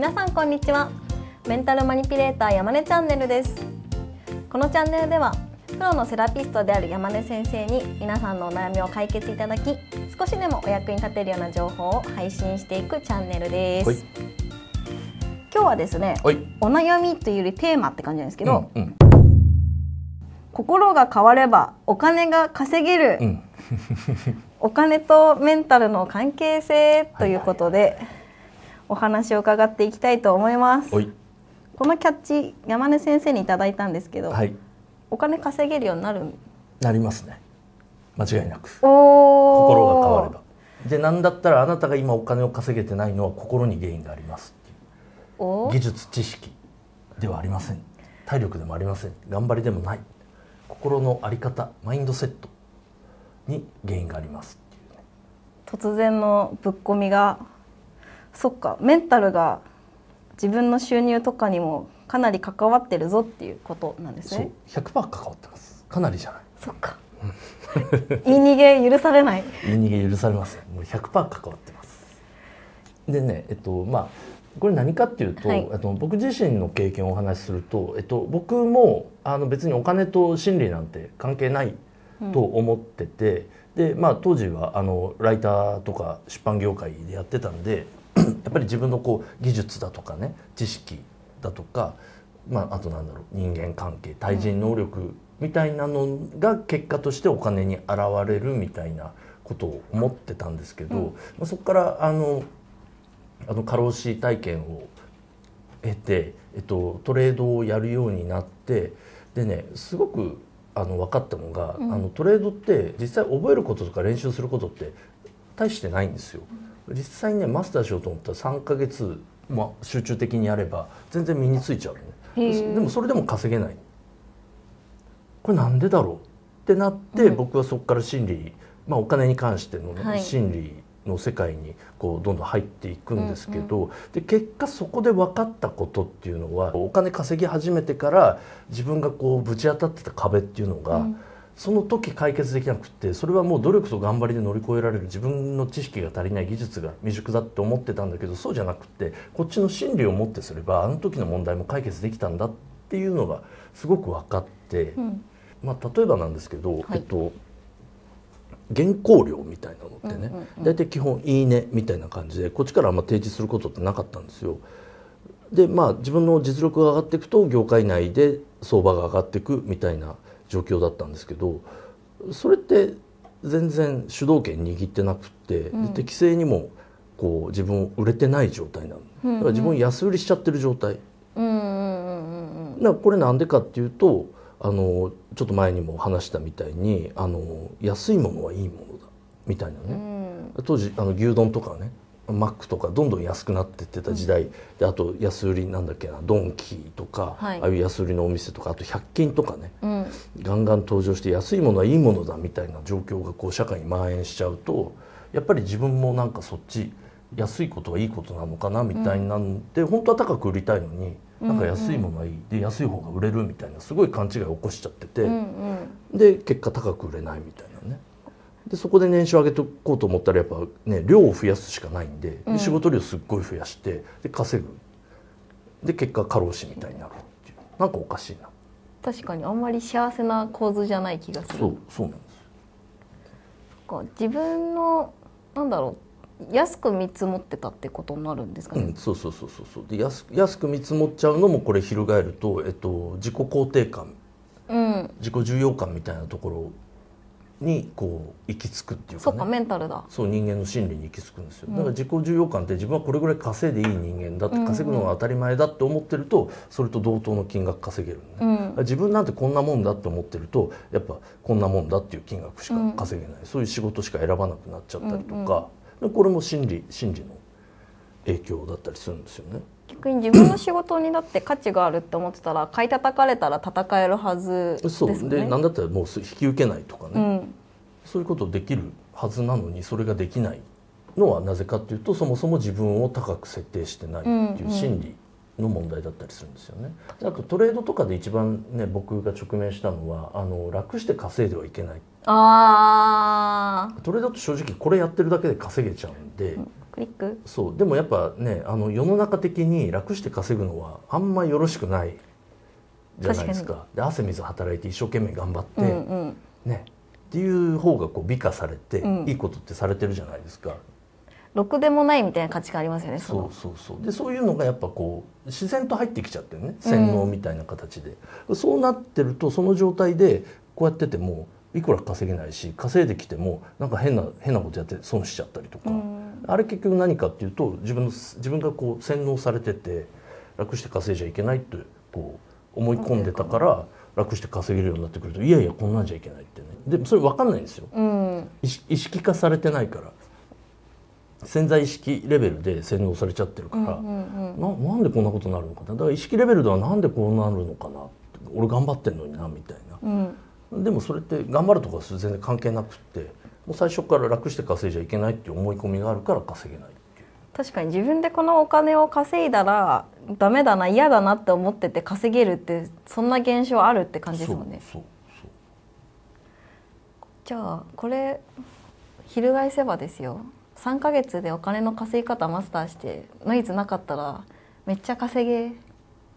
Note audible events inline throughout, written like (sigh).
皆さんこんにちは。メンタルマニピュレーター山根チャンネルです。このチャンネルではプロのセラピストである山根先生に皆さんのお悩みを解決いただき少しでもお役に立てるような情報を配信していくチャンネルです、はい。今日はですねはい。お悩みというよりテーマって感じなんですけど、うん心が変わればお金が稼げる、うん。お金とメンタルの関係性ということで、お話を伺っていきたいと思います。はい。このキャッチ山根先生にいただいたんですけど、はい。お金稼げるようになる？なりますね。間違いなく。お心が変われば。で、なんだったらあなたが今お金を稼げてないのは心に原因があります技術知識ではありません。体力でもありません。頑張りでもない。心のあり方、マインドセットに原因がありますっていうね。突然のぶっ込みがそっかメンタルが自分の収入とかにもかなり関わってるぞっていうことなんですそうね。、100%関わってます。かなりじゃない。そっか言い逃げ許されない。(laughs) 言い逃げ許されませんもう100%関わってますでねえっとまあこれ何かっていうと、はいえっと、僕自身の経験をお話しすると、えっと、僕もあの別にお金と心理なんて関係ないと思ってて、でまあ、当時はあのライターとか出版業界でやってたんでやっぱり自分のこう技術だとかね知識だとか、まあ、あとなんだろう人間関係対人能力みたいなのが結果としてお金に現れるみたいなことを思ってたんですけど、うんまあ、そこからあのあの過労死体験を得て、えっと、トレードをやるようになってでねすごくあの分かったのが、うんあのトレードって実際覚えることとか練習することって大してないんですよ。実際にねマスターしようと思ったら3ヶ月、まあ、集中的にやれば全然身についちゃうね。でもそれでも稼げない。これなんでだろう？ってなって、うん。僕はそこから心理、まあ、お金に関してのね、はい。心理の世界にこうどんどん入っていくんですけど、で結果そこで分かったことっていうのはお金稼ぎ始めてから自分がこうぶち当たってた壁っていうのが、うんその時解決できなくってそれはもう努力と頑張りで乗り越えられる自分の知識が足りない技術が未熟だって思ってたんだけどそうじゃなくってこっちの心理をもってすればあの時の問題も解決できたんだっていうのがすごく分かって、うん。まあ、例えばなんですけど、はい。えっと原稿料みたいなのってね、大体基本「いいね」みたいな感じでこっちからあんま提示することってなかったんですよ。でまあ自分の実力が上がっていくと業界内で相場が上がっていくみたいな状況だったんですけどそれって全然主導権握ってなくって、うん。で適正にもこう自分売れてない状態なの、うんうん。だから自分安売りしちゃってる状態。うんうんうんうんだからこれなんでかっていうとあのちょっと前にも話したみたいにあの安いものはいいものだ。みたいなうね、ん。当時あの牛丼とかねマックとかどんどん安くなってってた時代、であと安売りなんだっけなドンキとか、はい。ああいう安売りのお店とかあと100均とかね。うん。ガンガン登場して安いものはいいものだみたいな状況がこう社会に蔓延しちゃうとやっぱり自分もなんかそっち安いことはいいことなのかなみたいなんで、本当は高く売りたいのになんか安いものはいい、で安い方が売れるみたいなすごい勘違いを起こしちゃってて、うんうん。で結果高く売れないみたいな。ねでそこで年収上げておこうと思ったらやっぱね量を増やすしかないんでうん。で仕事量すっごい増やしてで稼ぐ。で結果過労死みたいになるっていう。なんかおかしいな。確かにあんまり幸せな構図じゃない気がする。そうそうなんですか。自分のなんだろう。安く見積もってたってことになるんですかね、うん、そうそうそうそうそう。で安安く見積もっちゃうのもこれ翻ると、えっと、自己肯定感。うん、自己重要感みたいなところにこう行き着くっていうかね。そっかメンタルだ。そう人間の心理に行き着くんですよ。うん。だから自己重要感って自分はこれぐらい稼いでいい人間だってうんうん。稼ぐのが当たり前だって思ってるとそれと同等の金額稼げるのね、うん。自分なんてこんなもんだって思ってるとやっぱこんなもんだっていう金額しか稼げない、そういう仕事しか選ばなくなっちゃったりとか、でこれも心理心理の影響だったりするんですよね。逆に自分の仕事にだって価値があるって思ってたら買い叩かれたら戦えるはずですそう。でなんだったらもう引き受けないとかね、うん。そういうことできるはずなのにそれができないのはなぜかっていうとそもそも自分を高く設定してないっていう心理の問題だったりするんですよね。あとトレードとかで一番ね僕が直面したのはあの楽して稼いではいけない。あトレードって正直これやってるだけで稼げちゃうんで。ークリック？そう。でもやっぱねあの世の中的に楽して稼ぐのはあんまよろしくないじゃないですか。で汗水働いて一生懸命頑張って、うんうん。ね。っていう方がこう美化されて、うん。いいことってされてるじゃないですかろくでもないみたいな価値観ありますよねそうの。そうそうでそういうのがやっぱこう自然と入ってきちゃってるね。洗脳みたいな形で、そうなってるとその状態でこうやっててもいくら稼げないし稼いできてもなんか変な変なことやって損しちゃったりとか、うん。あれ結局何かっていうと自分の自分がこう洗脳されてて楽して稼いじゃいけないってこう思い込んでたから楽して稼げるようになってくるといやいやこんなんじゃいけないってね。でもそれ分かんないんですよ。うん。意識化されてないから潜在意識レベルで洗脳されちゃってるから、うんうんななんでこんなことになるのかな？だから意識レベルではなんでこうなるのかな？俺頑張ってんのになみたいな。うん。でもそれって頑張るとか全然関係なくってもう最初から楽して稼いじゃいけないっていう思い込みがあるから稼げない確かに自分でこのお金を稼いだらダメだな嫌だなって思ってて稼げるってそんな現象あるって感じですもんね。そうそう。じゃあこれ翻せばですよ3ヶ月でお金の稼ぎ方マスターしてノイズなかったらめっちゃ稼げ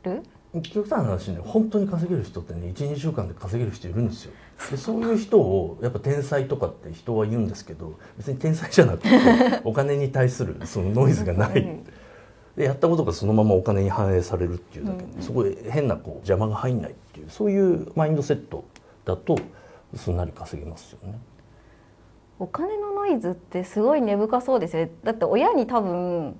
る？極端な話ね本当に稼げる人ってね12週間で稼げる人いるんですよ。でそういう人をやっぱ天才とかって人は言うんですけど別に天才じゃなくてお金に対する (laughs) そのノイズがない。うん。でやったことがそのままお金に反映されるっていうだけ。で、うんうん。そこで変なこう邪魔が入んないっていうそういうマインドセットだとすんなり稼げますよね。お金のノイズってすごい根深そうですよね。だって親に多分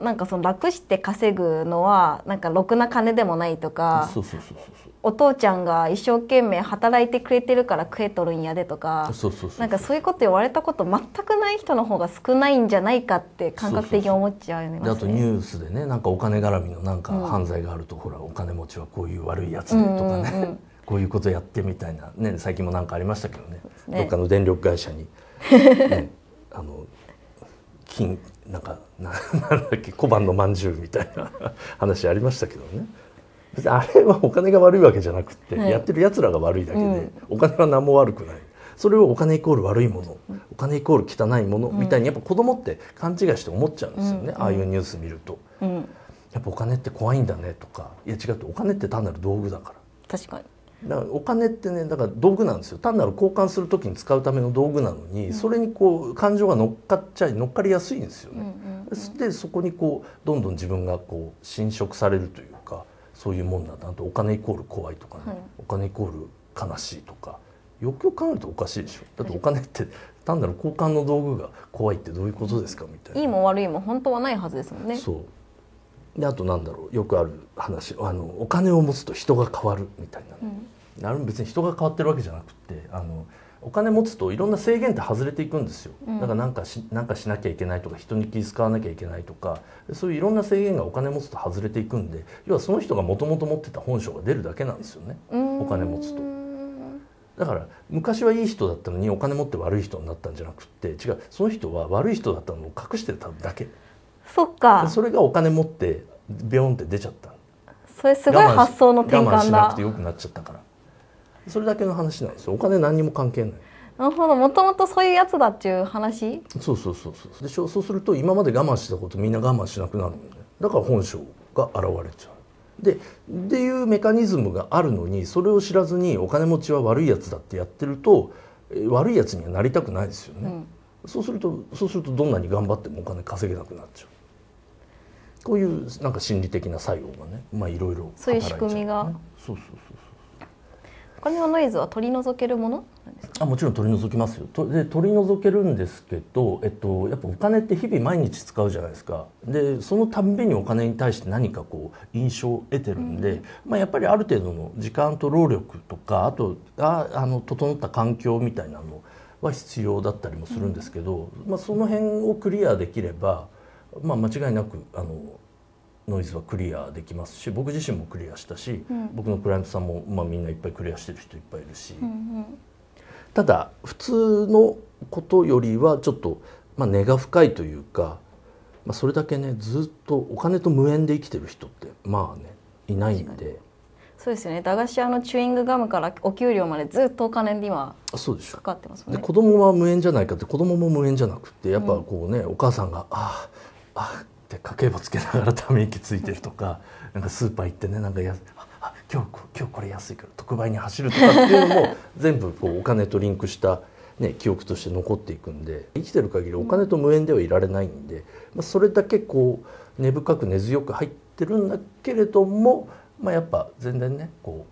なんかその楽して稼ぐのはなんかろくな金でもないとかそうそうそうお父ちゃんが一生懸命働いてくれてるから食えとるんやでとかなんかそういうこと言われたこと全くない人の方が少ないんじゃないかって感覚的に思っちゃうよねであとニュースでねなんかお金絡みのなんかうん。犯罪があると、ほらお金持ちはこういう悪いやつでとかね、うんうんうんこういうことやってみたいな、ね、最近もなんかありましたけどね。ね。どっかの電力会社に、(laughs) ね、あの金なんかな (laughs) なんだっけ小判のまんじゅうみたいな。(laughs) 話ありましたけどね。別にあれはお金が悪いわけじゃなくって、はい。やってるやつらが悪いだけで、うん。お金は何も悪くない。それをお金イコール悪いものお金イコール汚いものみたいにやっぱ子供って勘違いして思っちゃうんですよね、うん。ああいうニュース見ると。うん、やっぱお金って怖いんだねとか。いや違ってお金って単なる道具だから。確かにだからお金ってねだから道具なんですよ。単なる交換する時に使うための道具なのに、それにこう感情が乗っかっちゃい乗っかりやすいんですよね。うんうんでそこにこうどんどん自分がこう侵食されるというかそういうもんなんだなと。お金イコール怖いとかね、はい。お金イコール悲しいとか。よくよく考えるとおかしいでしょ。だってお金って単なる交換の道具が怖いってどういうことですかみたいな。いいも悪いも本当はないはずですもんね。そう。であとなんだろう。よくある話。あのお金を持つと人が変わるみたいな。ね、あれも別に人が変わってるわけじゃなくってあのお金持つといろんな制限って外れていくんですよ、うん。だからなんかしなんかしなきゃいけないとか人に気遣わなきゃいけないとかそういういろんな制限がお金持つと外れていくんで要はその人がもともと持ってた本性が出るだけなんですよね。うん。お金持つと。うんだから昔はいい人だったのにお金持って悪い人になったんじゃなくって違うその人は悪い人だったのを隠してただけ。そっか。それがお金持ってビョンって出ちゃった。それすごい発想の転我慢し換だなくてよくなっちゃったからそれだけの話なんですよ。お金何にも関係ない。なるほど。もともとそういうやつだっていう話？そうそうそうそう。でそうすると今まで我慢してたことみんな我慢しなくなるんでだから本性が現れちゃう。でっていうメカニズムがあるのにそれを知らずにお金持ちは悪いやつだってやってるとえー悪いやつにはなりたくないですよね、うん。そうするとそうするとどんなに頑張ってもお金稼げなくなっちゃう。こういうなんか心理的な作用がねまあいろいろそういう仕組みが。ねそうそうそうお金のノイズは取り除けるものあもちろん取り除きますよ。とで取り除けるんですけど、えっと、やっぱお金って日々毎日使うじゃないですか。でそのたんびにお金に対して何かこう印象を得てるんで、まあ、やっぱりある程度の時間と労力とかあとああの整った環境みたいなのは必要だったりもするんですけど、まあ、その辺をクリアできれば、まあ、間違いなくあのノイズはクリアできますし僕自身もクリアしたし、うん。僕のクライアントさんも、まあ、みんないっぱいクリアしてる人いっぱいいるし。うんうん。ただ普通のことよりはちょっと、まあ、根が深いというかまあ、それだけねずっとお金と無縁で生きてる人ってまあねいないんで。そうですよね。駄菓子屋のチューイングガムからお給料までずっとお金でしょかかってますもんね。で子供は無縁じゃないかって子供も無縁じゃなくってやっぱこうね、お母さんが「あああって家計簿つけながら (laughs) ため息ついてるとかなんかスーパー行ってねなんかやああ今日こ今日これ安いから特売に走るとかっていうのも (laughs) 全部こうお金とリンクした、ね、記憶として残っていくんで生きてる限りお金と無縁ではいられないんで、まあ、それだけこう根深く根強く入ってるんだけれども、まあ、やっぱ全然ねこ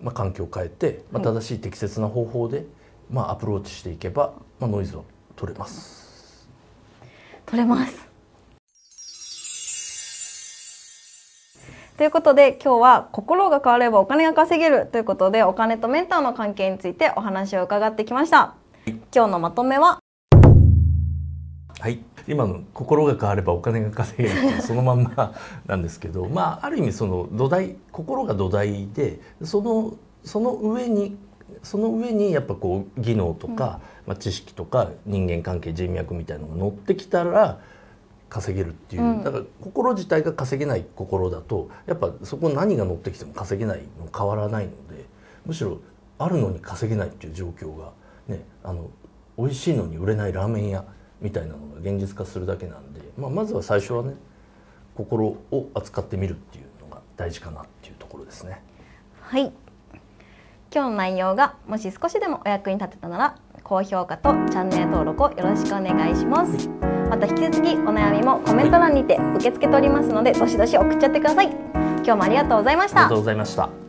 う、まあ、環境を変えて、まあ、正しい適切な方法で、まあ、アプローチしていけば、まあ、ノイズは取れます。取れますということで今日は心が変わればお金が稼げるということでお金とメンターの関係についてお話を伺ってきました。今日のまとめは？はい、今の心が変わればお金が稼げるそのまんまなんですけど、(laughs) まあある意味その土台心が土台でそのその上にその上にやっぱこう技能とか、まあ知識とか人間関係人脈みたいなのが乗ってきたら稼げるっていう、うん。だから心自体が稼げない心だとやっぱそこ何が乗ってきても稼げないの変わらないのでむしろあるのに稼げないっていう状況がねあの美味しいのに売れないラーメン屋みたいなのが現実化するだけなんで、まあ、まずは最初はね心を扱ってみるっていうのが大事かなっていうところですね。はい。今日の内容がもし少しでもお役に立てたなら高評価とチャンネル登録をよろしくお願いしますまた引き続きお悩みもコメント欄にて受け付けておりますのでどしどし送っちゃってください今日もありがとうございましたありがとうございました。